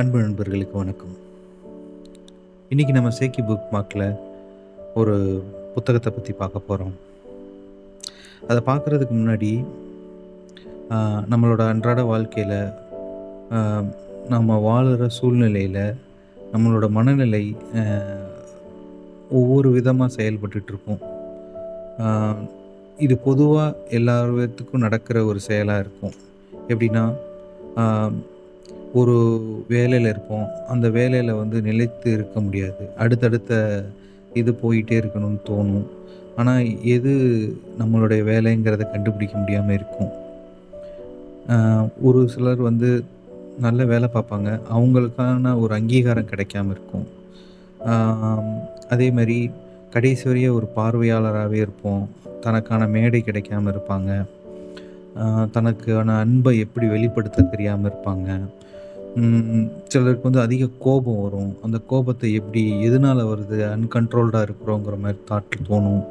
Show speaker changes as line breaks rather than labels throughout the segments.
அன்பு நண்பர்களுக்கு வணக்கம். இன்றைக்கி நம்ம சேக்கி புக் மார்க்கில் ஒரு புத்தகத்தை பற்றி பார்க்க போகிறோம் அதை பார்க்குறதுக்கு முன்னாடி நம்மளோட அன்றாட வாழ்க்கையில் நம்ம வாழ்கிற சூழ்நிலையில் நம்மளோட மனநிலை ஒவ்வொரு விதமாக செயல்பட்டுட்ருக்கும் இது பொதுவாக எல்லாத்துக்கும் நடக்கிற ஒரு செயலாக இருக்கும். எப்படின்னா ஒரு வேலையில் இருப்போம். அந்த வேலையில் வந்து நிலைத்து இருக்க முடியாது. அடுத்தடுத்த இது போயிட்டே இருக்கணும்னு தோணும். ஆனால் எது நம்மளுடைய வேலைங்கிறத கண்டுபிடிக்க முடியாமல் இருக்கும். ஒரு சிலர் வந்து நல்ல வேலை பார்ப்பாங்க. அவங்களுக்கான ஒரு அங்கீகாரம் கிடைக்காம இருக்கும். அதே மாதிரி கடைசி வரைய ஒரு பார்வையாளராகவே இருப்போம். தனக்கான மேடை கிடைக்காம இருப்பாங்க. தனக்கான அன்பை எப்படி வெளிப்படுத்த தெரியாமல் இருப்பாங்க. சிலருக்கு வந்து அதிக கோபம் வரும். அந்த கோபத்தை எப்படி எதனால் வருது அன்கண்ட்ரோல்டாக இருக்கிறோங்கிற மாதிரி தாட் தோணும்.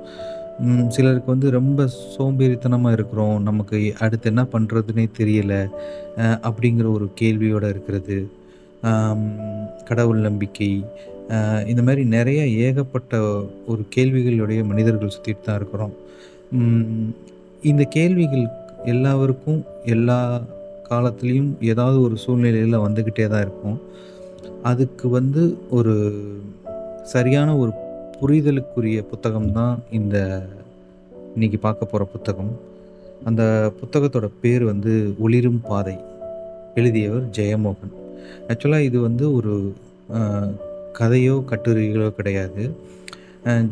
சிலருக்கு வந்து ரொம்ப சோம்பேறித்தனமாக இருக்கிறோம். நமக்கு அடுத்து என்ன பண்ணுறதுனே தெரியலை. அப்படிங்கிற ஒரு கேள்வியோடு இருக்கிறது. கடவுள் நம்பிக்கை. இந்த மாதிரி நிறைய ஏகப்பட்ட ஒரு கேள்விகளுடைய மனிதர்கள் சுற்றிட்டு தான் இருக்கிறோம். இந்த கேள்விகள் எல்லாருக்கும் எல்லா காலத்துலேயும் ஏதாவது ஒரு சூழ்நிலையில் வந்துக்கிட்டே தான் இருக்கும். அதுக்கு வந்து ஒரு சரியான ஒரு புரிதலுக்குரிய புத்தகம் தான் இந்த இன்னைக்கு பார்க்க போகிற புத்தகம். அந்த புத்தகத்தோட பேர் வந்து ஒளிரும் பாதை எழுதியவர் ஜெயமோகன். ஆக்சுவலாக இது வந்து ஒரு கதையோ கட்டுரைகளோ கிடையாது.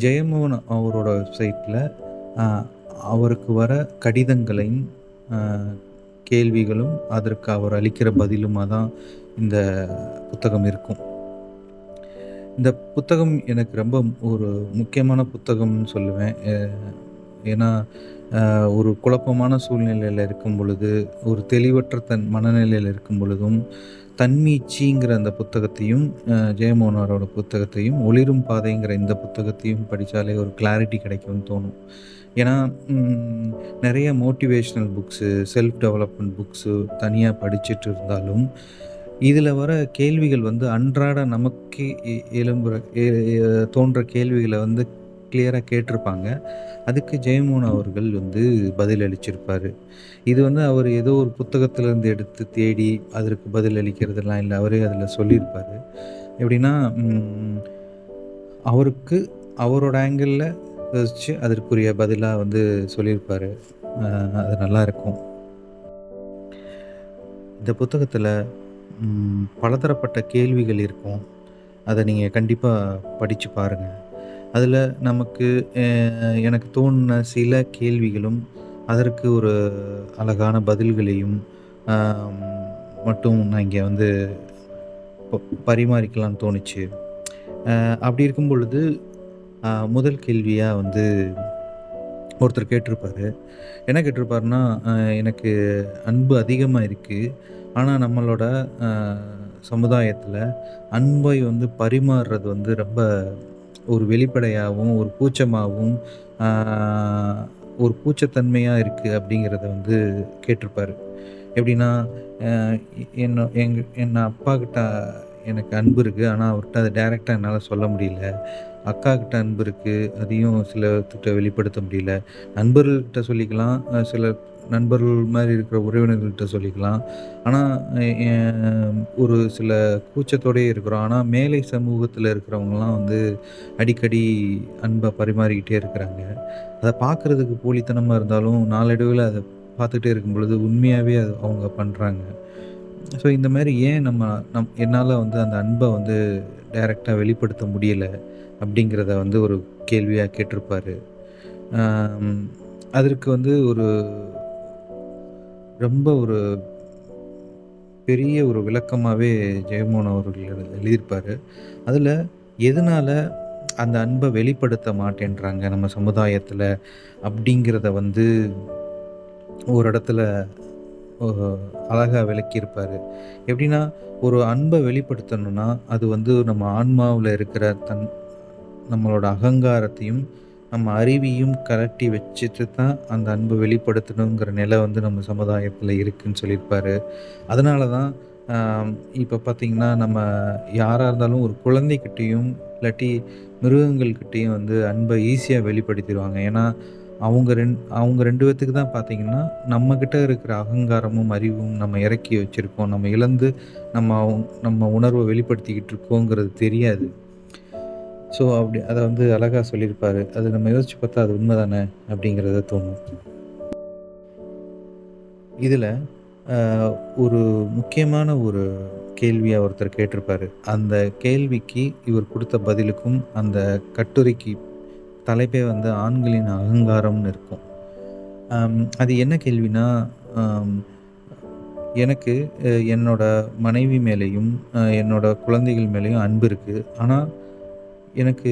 ஜெயமோகன் அவரோட வெப்சைட்டில் அவருக்கு வர கடிதங்களையும் கேள்விகளும் அதற்கு அவர் அளிக்கிற பதிலுமாக தான் இந்த புத்தகம் இருக்கும். இந்த புத்தகம் எனக்கு ரொம்ப ஒரு முக்கியமான புத்தகம்னு சொல்லுவேன். ஏன்னா ஒரு குழப்பமான சூழ்நிலையில் இருக்கும் பொழுது ஒரு தெளிவற்ற தன் மனநிலையில் இருக்கும் பொழுதும் தன்மீச்சிங்கிற அந்த புத்தகத்தையும் ஜெயமோகனாரோட புத்தகத்தையும் ஒளிரும் பாதைங்கிற இந்த புத்தகத்தையும் படித்தாலே ஒரு கிளாரிட்டி கிடைக்கும்னு தோணும். ஏன்னா நிறைய motivational books self development books தனியாக படிச்சுட்டு இருந்தாலும் இதில் வர கேள்விகள் வந்து அன்றாட நமக்கு எ- எழும்புற தோன்ற கேள்விகளை வந்து கிளியராக கேட்டிருப்பாங்க. அதுக்கு ஜெயமோகன் அவர்கள் வந்து பதில் அளிச்சிருப்பார் இது வந்து அவர் ஏதோ ஒரு புத்தகத்திலேருந்து எடுத்து தேடி அதற்கு பதில் அளிக்கிறதெல்லாம் இல்லை அவரே அதில் சொல்லியிருப்பார். எப்படின்னா அவருக்கு அவரோட ஆங்கிளில் யோசித்து அதற்குரிய பதிலாக வந்து சொல்லியிருப்பார். அது நல்லா இருக்கும். இந்த புத்தகத்தில் பலதரப்பட்ட கேள்விகள் இருக்கும். அதை நீங்கள் கண்டிப்பாக படித்து பாருங்கள் அதில் நமக்கு எனக்கு தோணின சில கேள்விகளும் அதற்கு ஒரு அழகான பதில்களையும் மட்டும் நான் இங்கே வந்து பரிமாறிக்கலாம்னு தோணுச்சு. அப்படி இருக்கும் பொழுது முதல் கேள்வியாக வந்து ஒருத்தர் கேட்டிருப்பார். என்ன கேட்டிருப்பாருன்னா எனக்கு அன்பு அதிகமாக இருக்குது ஆனால் நம்மளோட சமுதாயத்தில் அன்பை வந்து பரிமாறுறது வந்து ரொம்ப ஒரு வெளிப்படையாகவும் ஒரு கூச்சமாகவும் ஒரு கூச்சத்தன்மையாக இருக்குது அப்படிங்கிறத வந்து கேட்டிருப்பார். எப்படின்னா என்ன எங் என் அப்பா கிட்ட எனக்கு அன்பு இருக்குது ஆனால் அவர்கிட்ட அதை டைரெக்டாக என்னால் சொல்ல முடியல. அக்கா கிட்ட அன்பு இருக்குது அதையும் சிலர்கிட்ட வெளிப்படுத்த முடியல. நண்பர்கள்கிட்ட சொல்லிக்கலாம். சில நண்பர்கள் மாதிரி இருக்கிற உறவினர்கள்கிட்ட சொல்லிக்கலாம். ஆனால் ஒரு சில கூச்சத்தோடயே இருக்கிறோம். ஆனால் மேலை சமூகத்தில் இருக்கிறவங்கலாம் வந்து அடிக்கடி அன்பை பரிமாறிக்கிட்டே இருக்கிறாங்க. அதை பார்க்குறதுக்கு போலித்தனமாக இருந்தாலும் நாளடைவில் அதை பார்த்துட்டே இருக்கும் பொழுது உண்மையாகவே அது அவங்க பண்ணுறாங்க ஸோ இந்த மாதிரி ஏன் நம்ம நம் என்னால் வந்து அந்த அன்பை வந்து டைரெக்டாக வெளிப்படுத்த முடியலை அப்படிங்கிறத வந்து ஒரு கேள்வியாக கேட்டிருப்பார். அதற்கு வந்து ஒரு ரொம்ப ஒரு பெரிய ஒரு விளக்கமாகவே ஜெயமோகன் அவர்கள் எழு- அதில் எதனால் அந்த அன்பை வெளிப்படுத்த மாட்டேன்றாங்க நம்ம சமுதாயத்தில் அப்படிங்கிறத வந்து ஒரு இடத்துல அழகாக விளக்கியிருப்பார். எப்படின்னா ஒரு அன்பை வெளிப்படுத்தணும்னா அது வந்து நம்ம ஆன்மாவில் இருக்கிற தன் நம்மளோட அகங்காரத்தையும் நம்ம அறிவையும் கலட்டி வச்சுட்டு தான் அந்த அன்பை வெளிப்படுத்தணுங்கிற நிலை வந்து நம்ம சமுதாயத்தில் இருக்குன்னு சொல்லியிருப்பார். அதனால தான் இப்போ பார்த்தீங்கன்னா, நம்ம யாராக இருந்தாலும் ஒரு குழந்தைக்கிட்டேயும் இல்லாட்டி மிருகங்கள்கிட்டேயும் வந்து அன்பை ஈஸியாக வெளிப்படுத்திடுவாங்க. ஏன்னா, அவங்க ரெண் அவங்க ரெண்டு பேத்துக்கு தான் பார்த்தீங்கன்னா, நம்மக்கிட்ட இருக்கிற அகங்காரமும், அறிவும் நம்ம இறக்கி வச்சுருக்கோம் நம்ம இழந்து நம்ம நம்ம உணர்வை வெளிப்படுத்திக்கிட்டு இருக்கோங்கிறது தெரியாது. ஸோ, அப்படி அதை வந்து அழகாக சொல்லியிருப்பார் அது நம்ம யோசிச்சு பார்த்தா அது உண்மை தானே! அப்படிங்கிறத தோணும். இதில் ஒரு முக்கியமான ஒரு கேள்வியாக ஒருத்தர் கேட்டிருப்பார் அந்த கேள்விக்கு இவர் கொடுத்த பதிலுக்கும், அந்த கட்டுரைக்கு தலைப்பே வந்து ஆண்களின் அகங்காரம்னு இருக்கும். அது என்ன கேள்வின்னா, எனக்கு என்னோட மனைவி மேலேயும் என்னோட குழந்தைகள் மேலேயும் அன்பு இருக்குது ஆனால் எனக்கு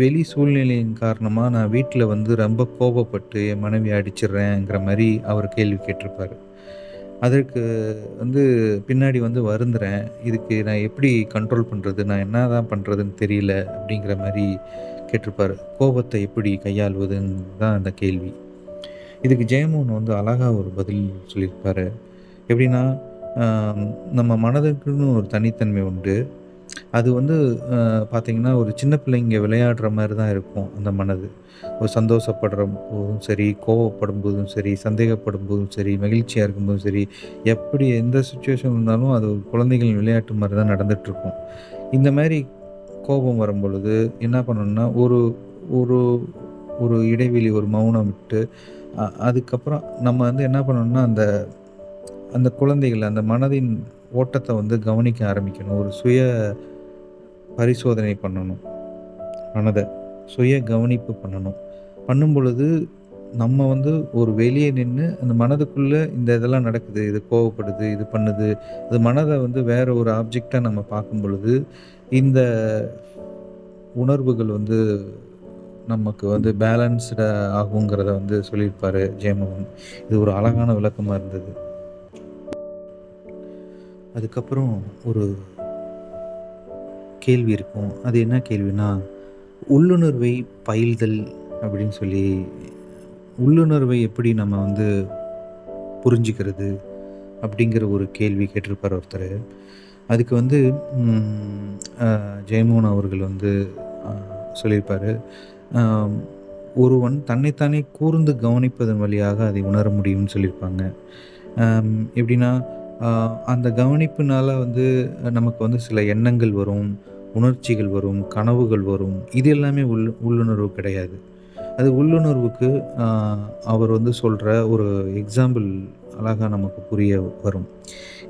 வெளி சூழ்நிலையின் காரணமாக நான் வீட்டில் வந்து ரொம்ப கோபப்பட்டு என் மனைவி அடிச்சிடுறேங்கிற மாதிரி அவர் கேள்வி கேட்டிருப்பார் அதற்கு வந்து பின்னாடி வந்து வருந்துறேன். இதுக்கு நான் எப்படி கண்ட்ரோல் பண்ணுறது நான் என்ன தான் பண்ணுறதுன்னு தெரியல அப்படிங்கிற மாதிரி கேட்டிருப்பார் கோபத்தை எப்படி கையாள்வதுன்னு தான் அந்த கேள்வி. இதுக்கு ஜெயமோகன் வந்து அழகாக ஒரு பதில் சொல்லியிருப்பாரு. எப்படின்னா, நம்ம மனதுக்குன்னு ஒரு தனித்தன்மை உண்டு. அது வந்து பார்த்திங்கன்னா பார்த்தீங்கன்னா, ஒரு சின்ன பிள்ளைங்க விளையாடுற மாதிரி தான் இருக்கும் அந்த மனது. ஒரு சந்தோஷப்படுற போதும் சரி, கோவப்படும்போதும் சரி, சந்தேகப்படும்போதும் சரி, மகிழ்ச்சியாக இருக்கும்போதும் சரி, எப்படி எந்த சுச்சுவேஷன் இருந்தாலும் அது ஒரு விளையாட்டு மாதிரி தான் நடந்துகிட்ருக்கும் இந்த மாதிரி கோபம் வரும்பொழுது என்ன பண்ணணும்னா, ஒரு ஒரு ஒரு இடைவெளி, ஒரு மௌனம் விட்டு, அதுக்கப்புறம் நம்ம வந்து என்ன பண்ணணும்னா, அந்த அந்த குழந்தைகள் அந்த மனதின் ஓட்டத்தை வந்து கவனிக்க ஆரம்பிக்கணும். ஒரு சுய பரிசோதனை பண்ணணும். மனதை சுய கவனிப்பு பண்ணணும். பண்ணும்பொழுது, நம்ம வந்து ஒரு வெளியே நின்று அந்த மனதுக்குள்ளே இந்த இதெல்லாம் நடக்குது. இது கோவப்படுது, இது பண்ணுது. அது மனதை வந்து வேறு ஒரு ஆப்ஜெக்டாக நம்ம பார்க்கும்பொழுது, இந்த உணர்வுகள் வந்து நமக்கு வந்து பேலன்ஸ்டாக ஆகுங்கிறத வந்து சொல்லியிருப்பார் ஜெயமோகன். இது ஒரு அழகான விளக்கமாக இருந்தது. அதுக்கப்புறம் ஒரு கேள்வி இருக்கும். அது என்ன கேள்வின்னா, உள்ளுணர்வை பயில்தல் அப்படின்னு சொல்லி உள்ளுணர்வை எப்படி நம்ம வந்து புரிஞ்சுக்கிறது? அப்படிங்கிற ஒரு கேள்வி கேட்டிருப்பார் ஒருத்தர் அதுக்கு வந்து ம் ஜெயமோகன் அவர்கள் வந்து சொல்லியிருப்பார் ஒருவன் தன்னைத்தானே கூர்ந்து கவனிப்பதன் வழியாக அதை உணர முடியும்னு சொல்லியிருப்பாங்க. எப்படின்னா, அந்த கவனிப்புனால் வந்து நமக்கு வந்து சில எண்ணங்கள் வரும், உணர்ச்சிகள் வரும், கனவுகள் வரும். இது எல்லாமே உள் உள்ளுணர்வு கிடையாது. அது உள்ளுணர்வுக்கு அவர் வந்து சொல்கிற ஒரு எக்ஸாம்பிள் அழகாக நமக்கு புரிய வரும்.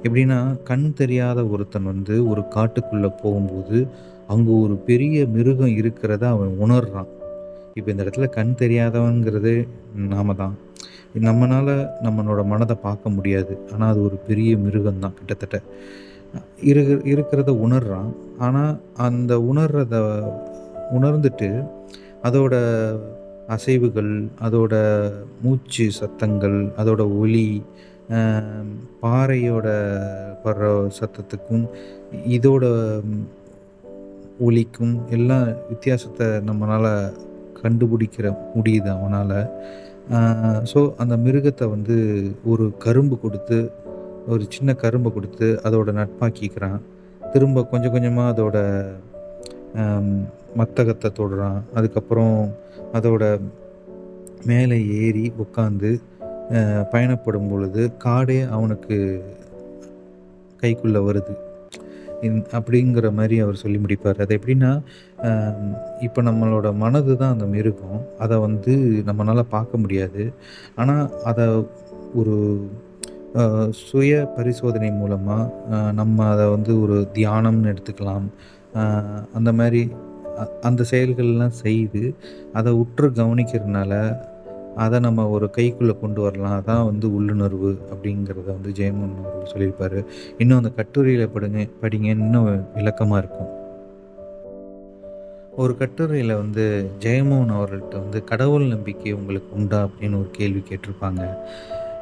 எப்படின்னா, கண் தெரியாத ஒருத்தன் வந்து ஒரு காட்டுக்குள்ளே போகும்போது, அங்கே ஒரு பெரிய மிருகம் இருக்கிறத அவன் உணர்றான். இப்போ இந்த இடத்துல கண் தெரியாதவங்கிறது நாம தான். நம்மளால் நம்மளோட மனதை பார்க்க முடியாது. ஆனால் அது ஒரு பெரிய மிருகம் தான் கிட்டத்தட்ட. இரு இருக்கிறத உணர்றான். ஆனால் அந்த உணர்றத உணர்ந்துட்டு, அதோட அசைவுகள், அதோட மூச்சு சத்தங்கள், அதோட ஒலி, பாறையோட படுற சத்தத்துக்கும், இதோட ஒலிக்கும் எல்லாம் வித்தியாசத்தை நம்மளால் கண்டுபிடிக்கிற முடியுது அவனால் ஸோ, அந்த மிருகத்தை வந்து ஒரு கரும்பு கொடுத்து ஒரு சின்ன கரும்பை கொடுத்து அதோட நட்பாக்கிக்கிறான். திரும்ப கொஞ்சம் கொஞ்சமாக அதோட மத்தகத்தை தொடுறான். அதுக்கப்புறம் அதோட மேலே ஏறி உட்காந்து பயணப்படும் பொழுது, காடே அவனுக்கு கைக்குள்ளே வருது. அப்படிங்கிற மாதிரி அவர் சொல்லி முடிப்பார் அது எப்படின்னா, இப்போ நம்மளோட மனது தான் அந்த மிருகம். அதை வந்து நம்மளால் பார்க்க முடியாது. ஆனால் அதை ஒரு சுய பரிசோதனை மூலமாக நம்ம அதை வந்து ஒரு தியானம்னு எடுத்துக்கலாம். அந்த மாதிரி அந்த செயல்கள்லாம் செய்து, அதை உற்று கவனிக்கிறதுனால, அதை நம்ம ஒரு கைக்குள்ளே கொண்டு வரலாம். அதான் வந்து உள்ளுணர்வு அப்படிங்கிறத வந்து ஜெயமோகன் அவர்கள் சொல்லியிருப்பார் இன்னும் அந்த கட்டுரையில் படுங்க படிங்க இன்னும் விளக்கமாக இருக்கும். ஒரு கட்டுரையில் வந்து ஜெயமோகன் அவர்கள்ட்ட வந்து கடவுள் நம்பிக்கை உங்களுக்கு உண்டா? அப்படின்னு ஒரு கேள்வி கேட்டிருப்பாங்க.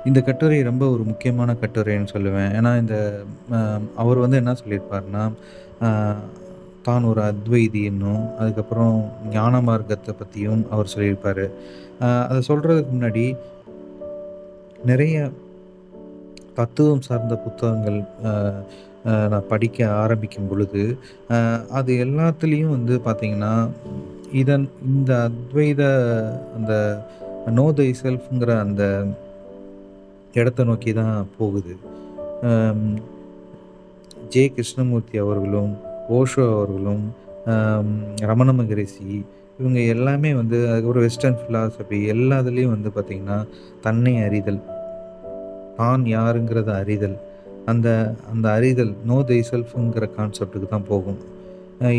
இந்த கட்டுரை ரொம்ப ஒரு முக்கியமான கட்டுரைன்னு சொல்லுவேன். ஏன்னா, இந்த அவர் வந்து என்ன சொல்லியிருப்பாருன்னா, தான் ஒரு அத்வைதி என்னும், அதுக்கப்புறம் ஞான மார்க்கத்தை பற்றியும் அவர் சொல்லியிருப்பார் அதை சொல்கிறதுக்கு முன்னாடி நிறைய தத்துவம் சார்ந்த புத்தகங்கள், நான் படிக்க ஆரம்பிக்கும் பொழுது, அது எல்லாத்துலேயும் வந்து பார்த்திங்கன்னா இதன் இந்த அத்வைத அந்த நோ தை செல்ஃப்ங்கிற அந்த இடத்த நோக்கி தான் போகுது. ஜே. கிருஷ்ணமூர்த்தி அவர்களும், ஓஷோ அவர்களும், ரமண மகரிஷி இவங்க எல்லாமே வந்து அதுக்கப்புறம் வெஸ்டர்ன் ஃபிலாசபி எல்லாத்துலயும் வந்து பார்த்திங்கன்னா தன்னை அறிதல். தான் யாருங்கிறத அறிதல். அந்த அந்த அறிதல் நோ தை செல்ஃப்ங்கிற கான்செப்டுக்கு தான் போகும்.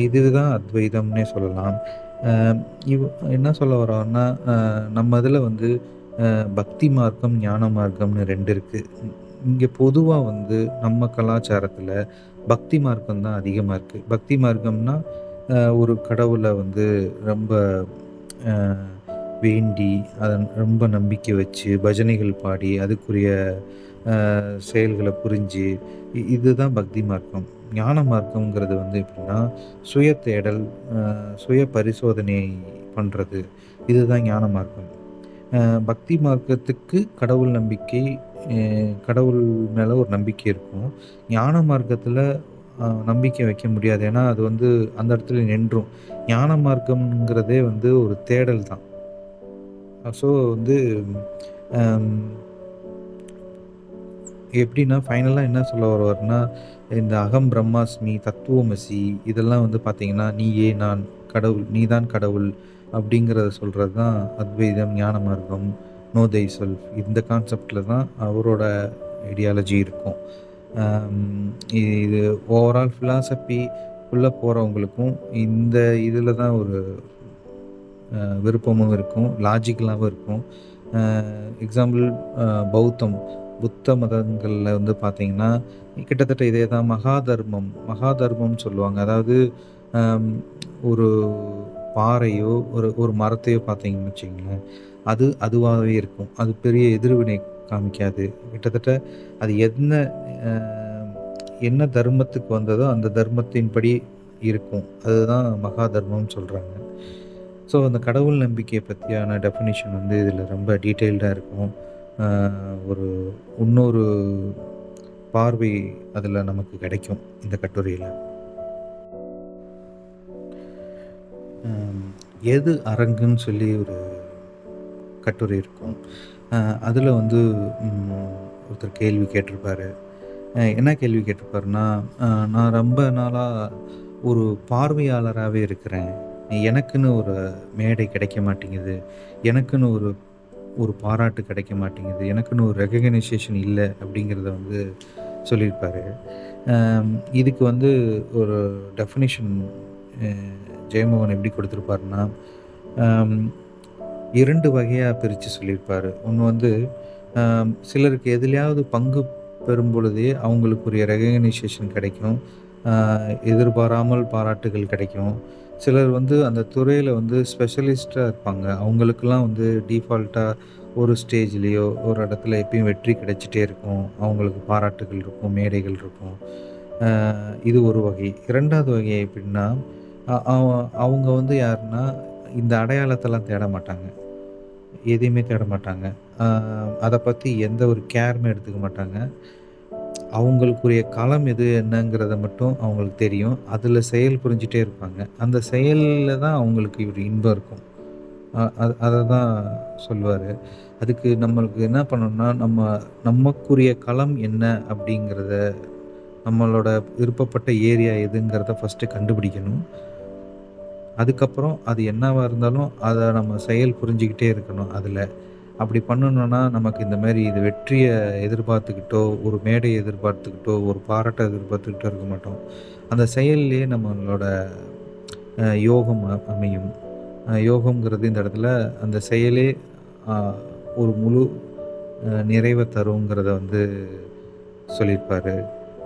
இதுதான் அத்வைதம்னே சொல்லலாம். இவ் என்ன சொல்ல வரோன்னா நம்ம இதில் வந்து பக்தி மார்க்கம், ஞான மார்க்கம்னு ரெண்டு இருக்குது இங்கே பொதுவாக வந்து நம்ம கலாச்சாரத்தில் பக்தி மார்க்கம் தான் அதிகமாக இருக்குது பக்தி மார்க்கம்னா, ஒரு கடவுளை வந்து ரொம்ப வேண்டி, அதன் ரொம்ப நம்பிக்கை வச்சு, பஜனைகள் பாடி, அதுக்குரிய செயல்களை புரிஞ்சு, இதுதான் பக்தி மார்க்கம். ஞான மார்க்கம்ங்கிறது வந்து எப்படின்னா, சுய தேடல், சுய பரிசோதனை பண்ணுறது இதுதான் ஞான மார்க்கம். பக்தி மார்க்கத்துக்கு கடவுள் நம்பிக்கை, கடவுள் மேலே ஒரு நம்பிக்கை இருக்கும். ஞான மார்க்கத்தில் நம்பிக்கை வைக்க முடியாது. ஏன்னா, அது வந்து அந்த இடத்துல நின்றும். ஞான மார்க்கம்ங்கிறதே வந்து ஒரு தேடல் தான். ஸோ வந்து எப்படின்னா, ஃபைனலாக என்ன சொல்ல வருவார்னா இந்த அகம் பிரம்மாஸ்மி, தத்துவமசி இதெல்லாம் வந்து பார்த்தீங்கன்னா, நீயே நான், கடவுள் நீ தான் கடவுள் அப்படிங்கிறத சொல்கிறது தான் அத்வைதம், ஞான மார்க்கம், நோ தை செல்ஃப் இந்த கான்செப்டில் தான் அவரோட ஐடியாலஜி இருக்கும். Um, இது ஓவரால் ஃபிலாசபி உள்ளே போகிறவங்களுக்கும் இந்த இதில் தான் ஒரு uh, விருப்பமும் இருக்கும். லாஜிக்கலாகவும் இருக்கும். Uh, எக்ஸாம்பிள் uh, பௌத்தம். புத்த மதங்களில் வந்து பார்த்திங்கன்னா கிட்டத்தட்ட இதே தான் மகாதர்மம். மகாதர்மம்னு சொல்லுவாங்க. அதாவது um, ஒரு பாறையோ, ஒரு ஒரு மரத்தையோ பார்த்தீங்கன்னு வச்சிங்களேன் அது அதுவாகவே இருக்கும். அது பெரிய எதிர்வினை காமிக்காது. கிட்டத்தட்ட அது என்ன என்ன தர்மத்துக்கு வந்ததோ, அந்த தர்மத்தின்படி இருக்கும். அதுதான் மகா தர்மம்னு சொல்கிறாங்க ஸோ, அந்த கடவுள் நம்பிக்கையை பற்றியான டெஃபினிஷன் வந்து இதில் ரொம்ப டீட்டெயில்டாக இருக்கும். ஒரு இன்னொரு பார்வை அதில் நமக்கு கிடைக்கும், இந்த கட்டுரையில் எது அரங்குன்னு சொல்லி ஒரு கட்டுரை இருக்கும். அதில் வந்து ஒருத்தர் கேள்வி கேட்டிருப்பாரு. என்ன கேள்வி கேட்டிருப்பாருன்னா, நான் ரொம்ப நாளாக ஒரு பார்வையாளராகவே இருக்கிறேன். எனக்குன்னு ஒரு மேடை கிடைக்க மாட்டேங்குது. எனக்குன்னு ஒரு ஒரு பாராட்டு கிடைக்க மாட்டேங்குது. எனக்குன்னு ஒரு ரெகக்னைசேஷன் இல்லை அப்படிங்கிறத வந்து சொல்லியிருப்பாரு. இதுக்கு வந்து ஒரு டெஃபினேஷன் ஜெயமோகன் எப்படி கொடுத்துருப்பாருன்னா இரண்டு வகையாக பிரித்து சொல்லியிருப்பார் ஒன்று வந்து சிலருக்கு எதுலையாவது பங்கு பெறும் பொழுதே அவங்களுக்குரிய ரெகக்னைசேஷன் கிடைக்கும். எதிர்பாராமல் பாராட்டுகள் கிடைக்கும். சிலர் வந்து அந்த துறையில் வந்து ஸ்பெஷலிஸ்ட்டாக இருப்பாங்க. அவங்களுக்கெல்லாம் வந்து டீஃபால்ட்டாக ஒரு ஸ்டேஜ்லேயோ ஒரு இடத்துல எப்பயும் வெற்றி கிடைச்சிட்டே இருக்கும். அவங்களுக்கு பாராட்டுகள் இருக்கும், மேடைகள் இருக்கும். இது ஒரு வகை. இரண்டாவது வகை எப்படின்னா, அவ அவங்க வந்து யாருன்னா, இந்த அடையாளத்தெல்லாம் தேட மாட்டாங்க. எதையுமே தேட மாட்டாங்க. அதை பற்றி எந்த ஒரு கேருமே எடுத்துக்க மாட்டாங்க. அவங்களுக்குரிய களம் எது என்னங்கிறத மட்டும் அவங்களுக்கு தெரியும். அதில் செயல் புரிஞ்சிட்டே இருப்பாங்க. அந்த செயலில் தான் அவங்களுக்கு ஒரு இன்பம் இருக்கும். அது அதை தான் சொல்லுவார் அதுக்கு நம்மளுக்கு என்ன பண்ணணும்னா, நம்ம நமக்குரிய களம் என்ன அப்படிங்கிறத, நம்மளோட விருப்பப்பட்ட ஏரியா எதுங்கிறத ஃபர்ஸ்ட்டு கண்டுபிடிக்கணும். அதுக்கப்புறம் அது என்னவாக இருந்தாலும், அதை நம்ம செயல் புரிஞ்சிக்கிட்டே இருக்கணும் அதில் அப்படி பண்ணணுன்னா நமக்கு இந்த மாதிரி இது வெற்றியை எதிர்பார்த்துக்கிட்டோ, ஒரு மேடைய எதிர்பார்த்துக்கிட்டோ, ஒரு பாராட்டை எதிர்பார்த்துக்கிட்டோ இருக்க மாட்டோம். அந்த செயல்லையே நம்மளோட யோகம் அமையும். யோகங்கிறது இந்த இடத்துல அந்த செயலே ஒரு முழு நிறைவை தருங்கிறத வந்து சொல்லியிருப்பார்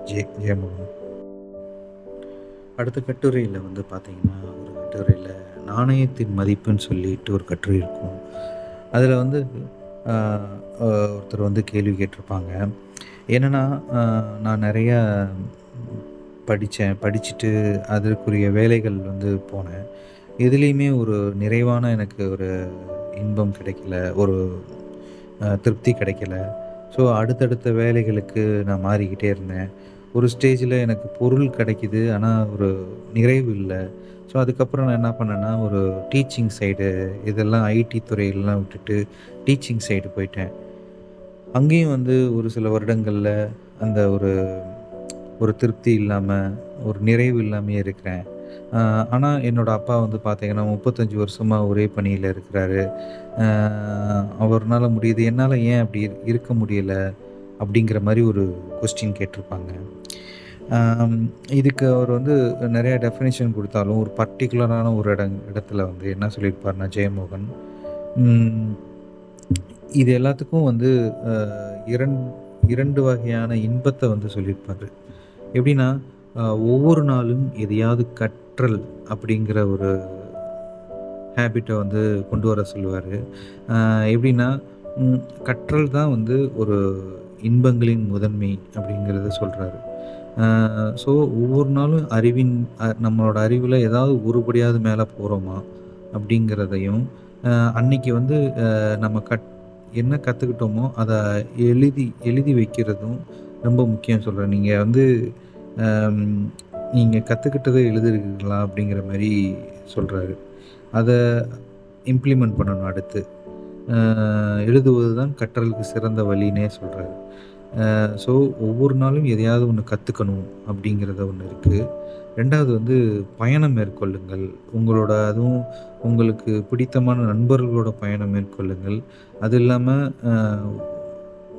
ஜே ஜெயமோகன். அடுத்த கட்டுரையில் வந்து பார்த்திங்கன்னா கட்டுரையில் நாணயத்தின் மதிப்புன்னு சொல்லிட்டு ஒரு கட்டுரை இருக்கும். அதில் வந்து ஒருத்தர் வந்து கேள்வி கேட்டிருப்பாங்க. என்னென்னா நான் நிறையா படித்தேன் படிச்சுட்டு அதற்குரிய வேலைகள் வந்து போனேன். எதுலேயுமே ஒரு நிறைவான எனக்கு ஒரு இன்பம் கிடைக்கல. ஒரு திருப்தி கிடைக்கல. ஸோ, அடுத்தடுத்த வேலைகளுக்கு நான் மாறிக்கிட்டே இருந்தேன். ஒரு ஸ்டேஜில் எனக்கு பொருள் கிடைக்குது ஆனால் ஒரு நிறைவு இல்லை. ஸோ அதுக்கப்புறம் நான் என்ன பண்ணேன்னா ஒரு டீச்சிங் சைடு இதெல்லாம் ஐடி துறையிலலாம் விட்டுட்டு டீச்சிங் சைடு போயிட்டேன். அங்கேயும் வந்து ஒரு சில வருடங்களில் அந்த ஒரு ஒரு திருப்தி இல்லாமல் ஒரு நிறைவு இல்லாமையே இருக்கிறேன். ஆனால் என்னோடய அப்பா வந்து பார்த்தீங்கன்னா முப்பத்தஞ்சு வருஷமாக ஒரே பணியில் இருக்கிறாரு. அவர்னால முடியுது. என்னால் ஏன் அப்படி இருக்க முடியலை அப்படிங்கிற மாதிரி ஒரு கொஸ்டின் கேட்டிருப்பாங்க. இதுக்கு அவர் வந்து நிறையா டெஃபினேஷன் கொடுத்தாலும் ஒரு பர்டிகுலரான ஒரு இடம் இடத்துல வந்து என்ன சொல்லியிருப்பாருன்னா ஜெயமோகன். இது எல்லாத்துக்கும் வந்து இரண் இரண்டு வகையான இன்பத்தை வந்து சொல்லியிருப்பார். எப்படின்னா ஒவ்வொரு நாளும் எதையாவது கற்றல் அப்படிங்கிற ஒரு ஹேபிட்டை வந்து கொண்டு வர சொல்லுவார். எப்படின்னா கற்றல் தான் வந்து ஒரு இன்பங்களின் முதன்மை அப்படிங்கிறத சொல்கிறாரு ஸோ ஒவ்வொரு நாளும் அறிவின் நம்மளோட அறிவில் ஏதாவது ஒருபடியாவது மேலே போகிறோமா அப்படிங்கிறதையும் அன்னைக்கு வந்து நம்ம கட் என்ன கற்றுக்கிட்டோமோ அதை எழுதி எழுதி வைக்கிறதும் ரொம்ப முக்கியம் சொல்கிறேன் நீங்கள் வந்து நீங்கள் கற்றுக்கிட்டதை எழுதுறீங்களா அப்படிங்கிற மாதிரி சொல்கிறாரு அதை இம்ப்ளிமெண்ட் பண்ணணும் அடுத்து. எழுதுவது தான் கற்றலுக்கு சிறந்த வழினே சொல்கிறாரு ஸோ ஒவ்வொரு நாளும் எதையாவது ஒன்று கற்றுக்கணும் அப்படிங்கிறத ஒன்று இருக்குது ரெண்டாவது வந்து பயணம் மேற்கொள்ளுங்கள். உங்களோட அதுவும் உங்களுக்கு பிடித்தமான நண்பர்களோட பயணம் மேற்கொள்ளுங்கள். அது இல்லாமல்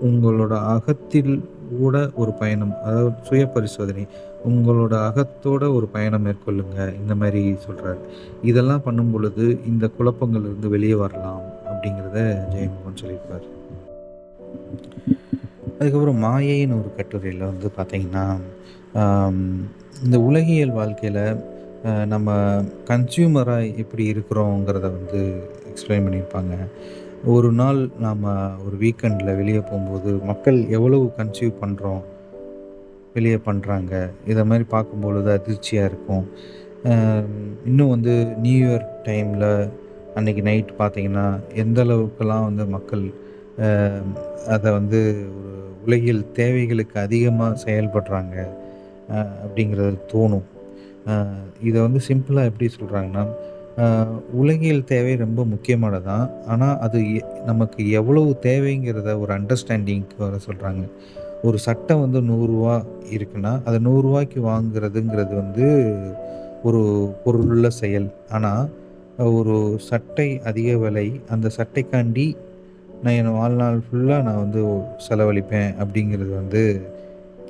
உங்களோட அகத்தில் கூட ஒரு பயணம் அதாவது சுய பரிசோதனை உங்களோட அகத்தோட ஒரு பயணம் மேற்கொள்ளுங்க. இந்த மாதிரி சொல்கிறாரு இதெல்லாம் பண்ணும் பொழுது இந்த குழப்பங்கள்லேருந்து வெளியே வரலாம் அப்படிங்கிறத ஜெயமோகன் சொல்லியிருப்பார். அதுக்கப்புறம் மாயைன்னு ஒரு கட்டுரையில் வந்து பார்த்திங்கன்னா இந்த உலகியல் வாழ்க்கையில் நம்ம கன்சியூமராக எப்படி இருக்கிறோங்கிறத வந்து எக்ஸ்பிளைன் பண்ணியிருப்பாங்க. ஒரு நாள் நாம் ஒரு வீக்கெண்டில் வெளியே போகும்போது மக்கள் எவ்வளவு கன்சியூவ் பண்ணுறோம் வெளியே பண்ணுறாங்க இதை மாதிரி பார்க்கும்பொழுது அதிர்ச்சியாக இருக்கும். இன்னும் வந்து நியூ இயர் டைமில் அன்னைக்கு நைட் பார்த்திங்கன்னா எந்த அளவுக்கெல்லாம் வந்து மக்கள் அதை வந்து ஒரு உலகியல் தேவைகளுக்கு அதிகமாக செயல்படுறாங்க அப்படிங்கிறது தோணும். இதை வந்து சிம்பிளாக எப்படி சொல்கிறாங்கன்னா உலகியல் தேவை ரொம்ப முக்கியமானதான் ஆனால் அது எ- நமக்கு எவ்வளவு தேவைங்கிறத ஒரு அண்டர்ஸ்டாண்டிங்க்கு வர சொல்கிறாங்க ஒரு சட்டை வந்து நூறுரூவா இருக்குன்னா அதை நூறுரூவாய்க்கு வாங்குறதுங்கிறது வந்து ஒரு பொருளுள்ள செயல். ஆனால் ஒரு சட்டை அதிக விலை அந்த சட்டைக்காண்டி நான் என் வாழ்நாள் ஃபுல்லாக நான் வந்து செலவழிப்பேன் அப்படிங்கிறது வந்து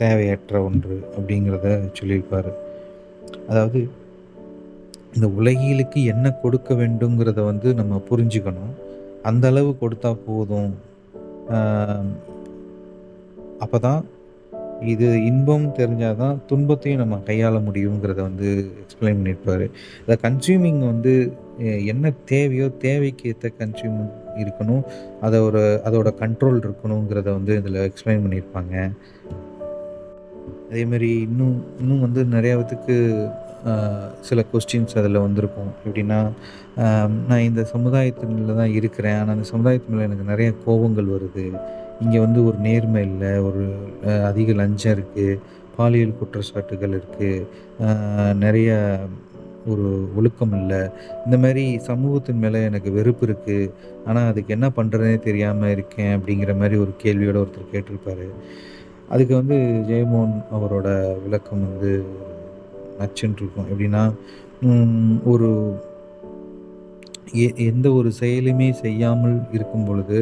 தேவையற்ற ஒன்று அப்படிங்கிறத சொல்லியிருப்பார். அதாவது இந்த உலகிலுக்கு என்ன கொடுக்க வேண்டுங்கிறத வந்து நம்ம புரிஞ்சுக்கணும். அந்த அளவு கொடுத்தா போதும். அப்போ தான் இது இன்பம் தெரிஞ்சால் தான் துன்பத்தையும் நம்ம கையாள முடியுங்கிறத வந்து எக்ஸ்பிளைன் பண்ணியிருப்பார். இந்த கன்சியூமிங் வந்து என்ன தேவையோ தேவைக்கு ஏற்ற கன்சியூம் இருக்கணும். அதை ஒரு அதோட கண்ட்ரோல் இருக்கணுங்கிறத வந்து இதில் எக்ஸ்பிளைன் பண்ணியிருப்பாங்க அதே மாதிரி இன்னும் இன்னும் வந்து நிறையாவதுக்கு சில கொஸ்டின்ஸ் அதில் வந்திருக்கும். எப்படின்னா நான் இந்த சமுதாயத்தினில் தான் இருக்கிறேன். ஆனால் அந்த சமுதாயத்து மேலே எனக்கு நிறைய கோபங்கள் வருது. இங்கே வந்து ஒரு நேர்மை இல்லை ஒரு அதிக லஞ்சம் இருக்குது பாலியல் குற்றச்சாட்டுகள் இருக்குது நிறைய ஒரு ஒழுக்கம் இல்லை. இந்த மாதிரி சமூகத்தின் மேலே எனக்கு வெறுப்பு இருக்குது ஆனால் அதுக்கு என்ன பண்ணுறதுனே தெரியாமல் இருக்கேன் அப்படிங்கிற மாதிரி ஒரு கேள்வியோட ஒருத்தர் கேட்டிருப்பார். அதுக்கு வந்து ஜெயமோகன் அவரோட விளக்கம் வந்து நச்சுன்னு இருக்கும். எப்படின்னா ஒரு எந்த ஒரு செயலுமே செய்யாமல் இருக்கும் பொழுது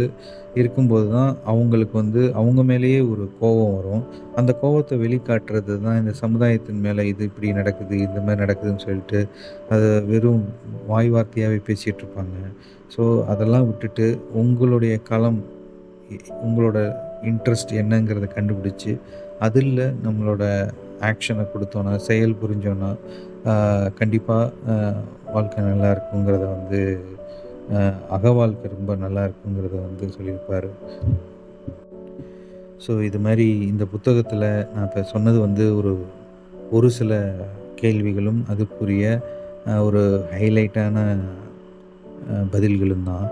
இருக்கும்போது தான் அவங்களுக்கு வந்து அவங்க மேலேயே ஒரு கோபம் வரும். அந்த கோபத்தை வெளிக்காட்டுறது தான் இந்த சமுதாயத்தின் மேலே இது இப்படி நடக்குது இந்த மாதிரி நடக்குதுன்னு சொல்லிட்டு அதை வெறும் வாய் வார்த்தையாகவே பேசிகிட்டு இருப்பாங்க. ஸோ அதெல்லாம் விட்டுட்டு உங்களுடைய களம் உங்களோட இன்ட்ரெஸ்ட் என்னங்கிறத கண்டுபிடிச்சி அதில் நம்மளோட ஆக்ஷனை கொடுத்தோன்னா செயல் புரிஞ்சோன்னா கண்டிப்பாக வாழ்க்கை நல்லா இருக்குங்கிறத வந்து அக வாழ்க்கை ரொம்ப நல்லா இருக்குங்கிறத வந்து சொல்லியிருப்பார். ஸோ இது மாதிரி இந்த புத்தகத்தில் நான் இப்போ சொன்னது வந்து ஒரு ஒரு சில கேள்விகளும் அதுக்குரிய ஒரு ஹைலைட்டான பதில்களும் தான்.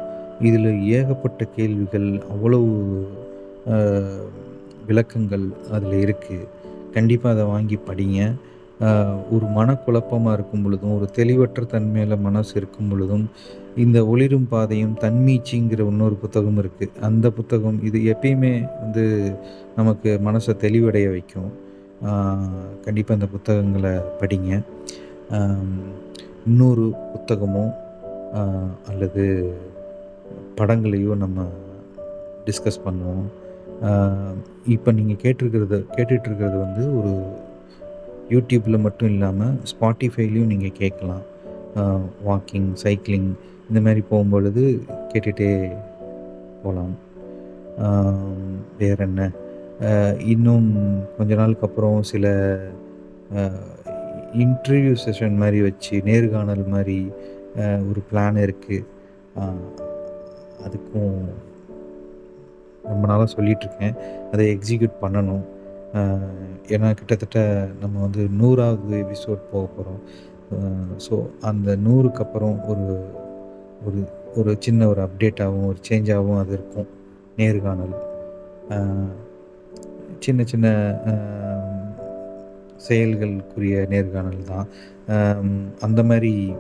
இதில் ஏகப்பட்ட கேள்விகள் அவ்வளவு விளக்கங்கள் அதில் இருக்குது கண்டிப்பாக அதை வாங்கி படிங்க. ஒரு மனக்குழப்பமாக இருக்கும் பொழுதும் ஒரு தெளிவற்ற தன்மையில் மனசு இருக்கும் பொழுதும் இந்த ஒளிரும் பாதையும் தன்மீச்சிங்கிற இன்னொரு புத்தகம் இருக்குது அந்த புத்தகம் இது எப்பயுமே வந்து நமக்கு மனசை தெளிவடைய வைக்கும். கண்டிப்பாக அந்த புத்தகங்களை படிங்க. இன்னொரு புத்தகமோ அல்லது படங்களையோ நம்ம டிஸ்கஸ் பண்ணுவோம். இப்போ நீங்கள் கேட்டிருக்கிறது கேட்டுட்ருக்கிறது வந்து ஒரு யூடியூப்பில் மட்டும் இல்லாமல் ஸ்பாட்டிஃபைலையும் நீங்கள் கேட்கலாம் வாக்கிங் சைக்கிளிங் இந்த மாதிரி போகும்பொழுது கேட்டுகிட்டே போகலாம் வேறு என்ன? இன்னும் கொஞ்ச நாளுக்கு அப்புறம் சில இன்டர்வியூ செஷன் மாதிரி வச்சு நேர்காணல் மாதிரி ஒரு பிளான் இருக்குது அதுக்கும் ரொம்ப நாளாக சொல்லிகிட்ருக்கேன் அதை எக்ஸிக்யூட் பண்ணணும். ஏன்னா கிட்டத்தட்ட நம்ம வந்து நூறாவது எபிசோட் போக போகிறோம் ஸோ அந்த நூறுக்கு அப்புறம் ஒரு ஒரு ஒரு சின்ன ஒரு அப்டேட்டாகவும் ஒரு சேஞ்சாகவும் அது இருக்கும் நேர்காணல். சின்ன சின்ன செயல்களுக்குரிய நேர்காணல் தான். அந்த மாதிரி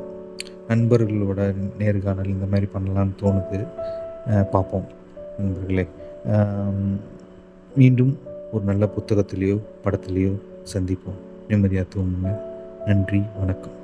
நண்பர்களோட நேர்காணல் இந்த மாதிரி பண்ணலான்னு தோணுது. பார்ப்போம் நண்பர்களே. மீண்டும் ஒரு நல்ல புத்தகத்திலேயோ படத்திலேயோ சந்திப்போம். நிம்மதியாக தூங்குங்க. நன்றி வணக்கம்.